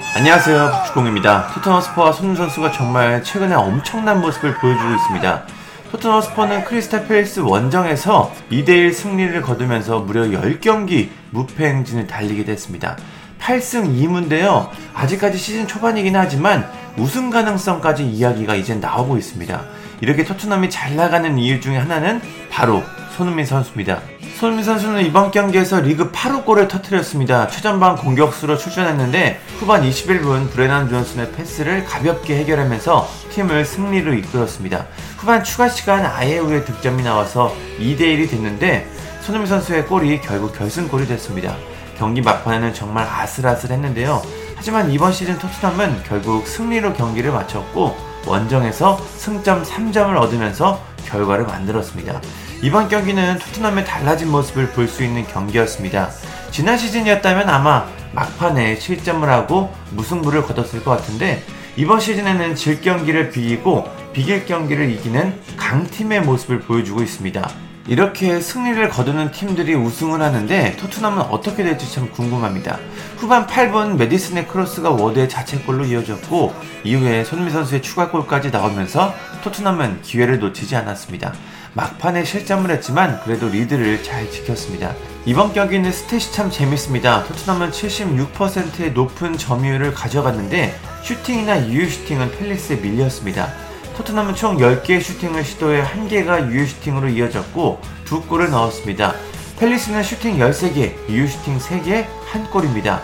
안녕하세요 박주공입니다. 토트넘 스퍼와 손흥민 선수가 정말 최근에 엄청난 모습을 보여주고 있습니다. 토트넘 스퍼는 크리스탈 팰리스 원정에서 2대1 승리를 거두면서 무려 10경기 무패 행진을 달리게 됐습니다. 8승 2무인데요. 아직까지 시즌 초반이긴 하지만 우승 가능성까지 이야기가 이제 나오고 있습니다. 이렇게 토트넘이 잘 나가는 이유 중에 하나는 바로 손흥민 선수입니다. 손흥민 선수는 이번 경기에서 리그 8호 골을 터뜨렸습니다. 최전방 공격수로 출전했는데 후반 21분 브레난 존슨의 패스를 가볍게 해결하면서 팀을 승리로 이끌었습니다. 후반 추가 시간 아예 후에 득점이 나와서 2대1이 됐는데 손흥민 선수의 골이 결국 결승골이 됐습니다. 경기 막판에는 정말 아슬아슬했는데요. 하지만 이번 시즌 토트넘은 결국 승리로 경기를 마쳤고 원정에서 승점 3점을 얻으면서 결과를 만들었습니다. 이번 경기는 토트넘의 달라진 모습을 볼 수 있는 경기였습니다. 지난 시즌이었다면 아마 막판에 실점을 하고 무승부를 거뒀을 것 같은데 이번 시즌에는 질 경기를 비기고 비길 경기를 이기는 강팀의 모습을 보여주고 있습니다. 이렇게 승리를 거두는 팀들이 우승을 하는데 토트넘은 어떻게 될지 참 궁금합니다. 후반 8분 메디슨의 크로스가 워드의 자책골로 이어졌고 이후에 손흥민 선수의 추가골까지 나오면서 토트넘은 기회를 놓치지 않았습니다. 막판에 실점을 했지만 그래도 리드를 잘 지켰습니다. 이번 경기는 스탯이 참 재밌습니다. 토트넘은 76%의 높은 점유율을 가져갔는데 슈팅이나 유효 슈팅은 펠리스에 밀렸습니다. 토트넘은 총 10개의 슈팅을 시도해 1개가 유효 슈팅으로 이어졌고 2골을 넣었습니다. 펠리스는 슈팅 13개, 유효 슈팅 3개, 1골입니다.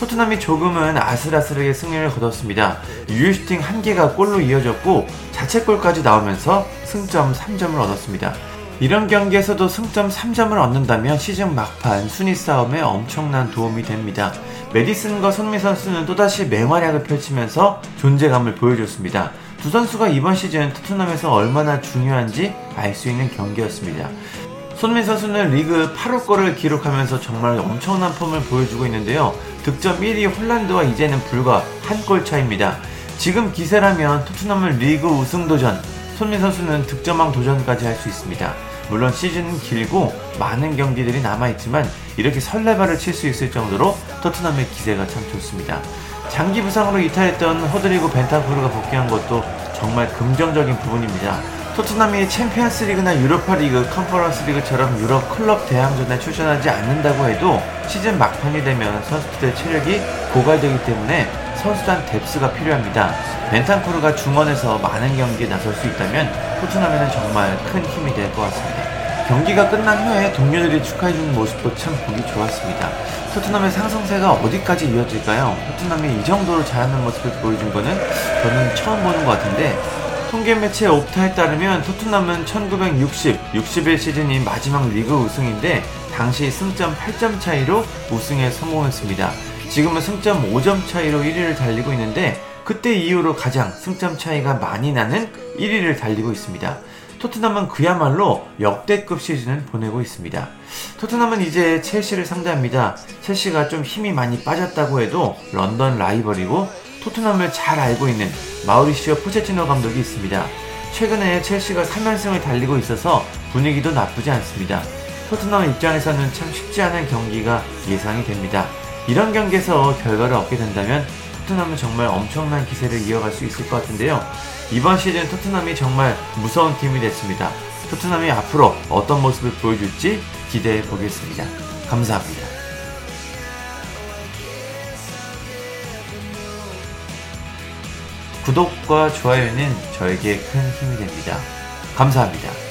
토트넘이 조금은 아슬아슬하게 승리를 거뒀습니다. 유효 슈팅 1개가 골로 이어졌고 자책골까지 나오면서 승점 3점을 얻었습니다. 이런 경기에서도 승점 3점을 얻는다면 시즌 막판 순위 싸움에 엄청난 도움이 됩니다. 메디슨과 손미 선수는 또다시 맹활약을 펼치면서 존재감을 보여줬습니다. 두 선수가 이번 시즌 토트넘에서 얼마나 중요한지 알 수 있는 경기였습니다. 손민 선수는 리그 8호 골을 기록하면서 정말 엄청난 폼을 보여주고 있는데요. 득점 1위 홀란드와 이제는 불과 한 골 차입니다. 지금 기세라면 토트넘은 리그 우승 도전, 손민 선수는 득점왕 도전까지 할 수 있습니다. 물론 시즌은 길고 많은 경기들이 남아있지만 이렇게 설레발을 칠 수 있을 정도로 토트넘의 기세가 참 좋습니다. 장기 부상으로 이탈했던 호드리고 벤탄쿠르가 복귀한 것도 정말 긍정적인 부분입니다. 토트넘이 챔피언스 리그나 유로파 리그, 컨퍼런스 리그처럼 유럽 클럽 대항전에 출전하지 않는다고 해도 시즌 막판이 되면 선수들의 체력이 고갈되기 때문에 선수단 depth가 필요합니다. 벤탄쿠르가 중원에서 많은 경기에 나설 수 있다면 토트넘에는 정말 큰 힘이 될 것 같습니다. 경기가 끝난 후에 동료들이 축하해주는 모습도 참 보기 좋았습니다. 토트넘의 상승세가 어디까지 이어질까요? 토트넘이 이 정도로 잘하는 모습을 보여준 거는 저는 처음 보는 것 같은데 통계 매체 옵타에 따르면 토트넘은 1960, 61 시즌이 마지막 리그 우승인데 당시 승점 8점 차이로 우승에 성공했습니다. 지금은 승점 5점 차이로 1위를 달리고 있는데 그때 이후로 가장 승점 차이가 많이 나는 1위를 달리고 있습니다. 토트넘은 그야말로 역대급 시즌을 보내고 있습니다. 토트넘은 이제 첼시를 상대합니다. 첼시가 좀 힘이 많이 빠졌다고 해도 런던 라이벌이고 토트넘을 잘 알고 있는 마우리시오 포체티노 감독이 있습니다. 최근에 첼시가 3연승을 달리고 있어서 분위기도 나쁘지 않습니다. 토트넘 입장에서는 참 쉽지 않은 경기가 예상이 됩니다. 이런 경기에서 결과를 얻게 된다면 토트넘은 정말 엄청난 기세를 이어갈 수 있을 것 같은데요. 이번 시즌 토트넘이 정말 무서운 팀이 됐습니다. 토트넘이 앞으로 어떤 모습을 보여줄지 기대해 보겠습니다. 감사합니다. 구독과 좋아요는 저에게 큰 힘이 됩니다. 감사합니다.